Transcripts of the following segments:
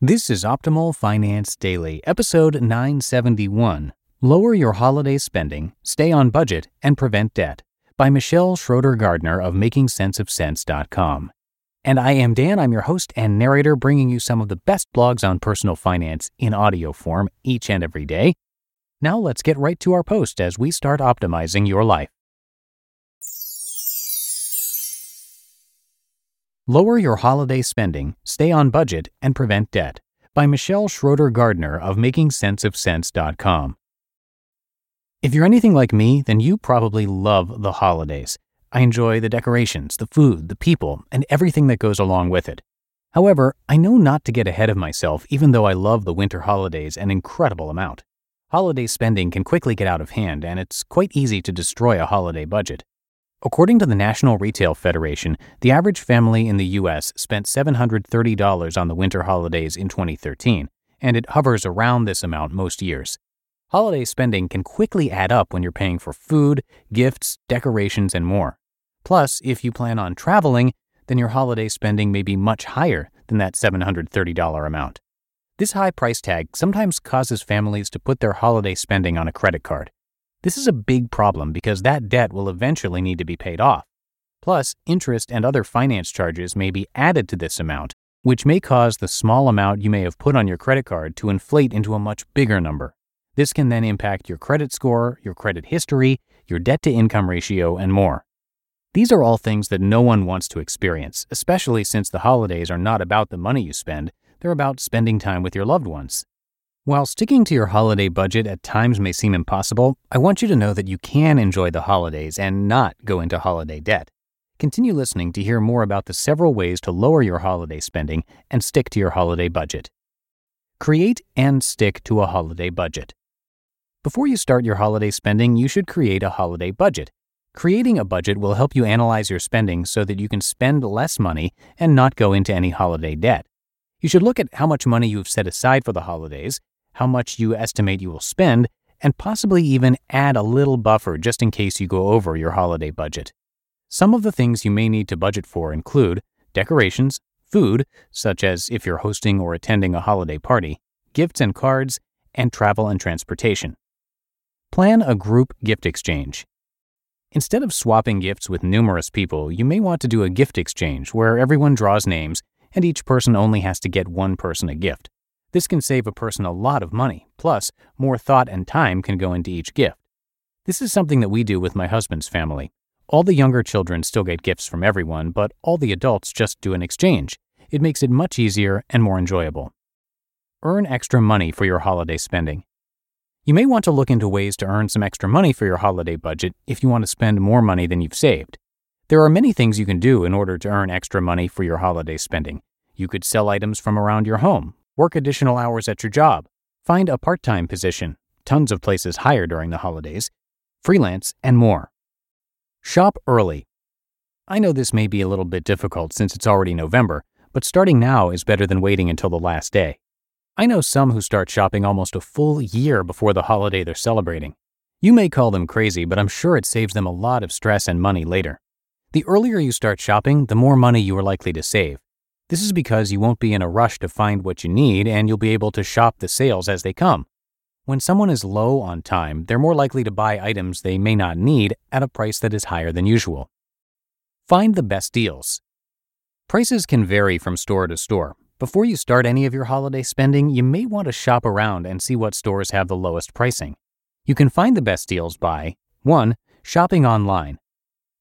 This is Optimal Finance Daily, episode 971 Lower Your Holiday Spending, Stay on Budget, and Prevent Debt by Michelle Schroeder Gardner of MakingSenseOfCents.com. And I am Dan, I'm your host and narrator, bringing you some of the best blogs on personal finance in audio form each and every day. Now let's get right to our post as we start optimizing your life. Lower Your Holiday Spending, Stay on Budget, and Prevent Debt by Michelle Schroeder Gardner of MakingSenseOfCents.com. If you're anything like me, then you probably love the holidays. I enjoy the decorations, the food, the people, and everything that goes along with it. However, I know not to get ahead of myself even though I love the winter holidays an incredible amount. Holiday spending can quickly get out of hand, and it's quite easy to destroy a holiday budget. According to the National Retail Federation, the average family in the U.S. spent $730 on the winter holidays in 2013, and it hovers around this amount most years. Holiday spending can quickly add up when you're paying for food, gifts, decorations, and more. Plus, if you plan on traveling, then your holiday spending may be much higher than that $730 amount. This high price tag sometimes causes families to put their holiday spending on a credit card. This is a big problem because that debt will eventually need to be paid off. Plus, interest and other finance charges may be added to this amount, which may cause the small amount you may have put on your credit card to inflate into a much bigger number. This can then impact your credit score, your credit history, your debt to income ratio, and more. These are all things that no one wants to experience, especially since the holidays are not about the money you spend, they're about spending time with your loved ones. While sticking to your holiday budget at times may seem impossible, I want you to know that you can enjoy the holidays and not go into holiday debt. Continue listening to hear more about the several ways to lower your holiday spending and stick to your holiday budget. Create and stick to a holiday budget. Before you start your holiday spending, you should create a holiday budget. Creating a budget will help you analyze your spending so that you can spend less money and not go into any holiday debt. You should look at how much money you have set aside for the holidays how much you estimate you will spend, and possibly even add a little buffer just in case you go over your holiday budget. Some of the things you may need to budget for include decorations, food, such as if you're hosting or attending a holiday party, gifts and cards, and travel and transportation. Plan a group gift exchange. Instead of swapping gifts with numerous people, you may want to do a gift exchange where everyone draws names and each person only has to get one person a gift. This can save a person a lot of money, plus, more thought and time can go into each gift. This is something that we do with my husband's family. All the younger children still get gifts from everyone, but all the adults just do an exchange. It makes it much easier and more enjoyable. Earn extra money for your holiday spending. You may want to look into ways to earn some extra money for your holiday budget if you want to spend more money than you've saved. There are many things you can do in order to earn extra money for your holiday spending. You could sell items from around your home, Work additional hours at your job. Find a part time position. Tons of places hire during the holidays. Freelance and more. Shop early. I know this may be a little bit difficult since it's already November, but starting now is better than waiting until the last day. I know some who start shopping almost a full year before the holiday they're celebrating. You may call them crazy, but I'm sure it saves them a lot of stress and money later. The earlier you start shopping, the more money you are likely to save. This is because you won't be in a rush to find what you need and you'll be able to shop the sales as they come. When someone is low on time, they're more likely to buy items they may not need at a price that is higher than usual. Find the best deals. Prices can vary from store to store. Before you start any of your holiday spending, you may want to shop around and see what stores have the lowest pricing. You can find the best deals by 1. Shopping online.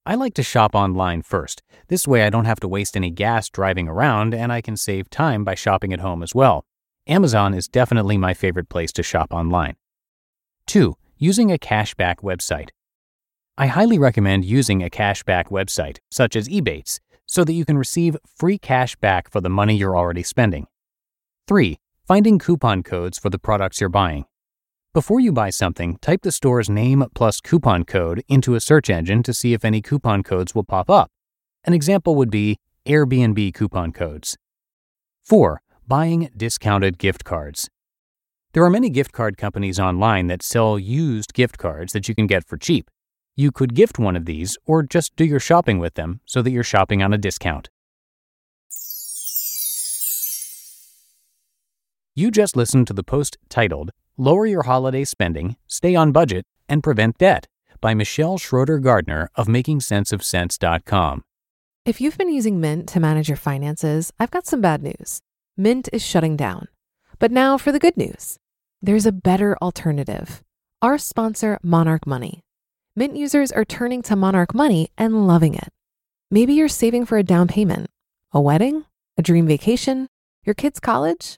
I like to shop online first. This way, I don't have to waste any gas driving around and I can save time by shopping at home as well. Amazon is definitely my favorite place to shop online. 2. Using a cashback website. I highly recommend using a cashback website, such as Ebates, so that you can receive free cash back for the money you're already spending. 3. Finding coupon codes for the products you're buying. Before you buy something, type the store's name plus coupon code into a search engine to see if any coupon codes will pop up. An example would be Airbnb coupon codes. 4 buying discounted gift cards. There are many gift card companies online that sell used gift cards that you can get for cheap. You could gift one of these or just do your shopping with them so that you're shopping on a discount. You just listened to the post titled Lower Your Holiday Spending, Stay on Budget, and Prevent Debt by Michelle Schroeder Gardner of MakingSenseOfCents.com. If you've been using Mint to manage your finances, I've got some bad news. Mint is shutting down. But now for the good news there's a better alternative. Our sponsor, Monarch Money. Mint users are turning to Monarch Money and loving it. Maybe you're saving for a down payment, a wedding, a dream vacation, your kids' college.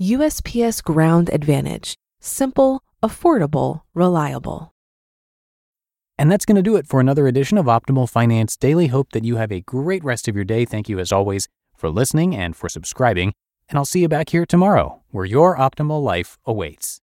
USPS Ground Advantage. Simple, affordable, reliable. And that's going to do it for another edition of Optimal Finance Daily. Hope that you have a great rest of your day. Thank you, as always, for listening and for subscribing and I'll see you back here tomorrow where your optimal life awaits.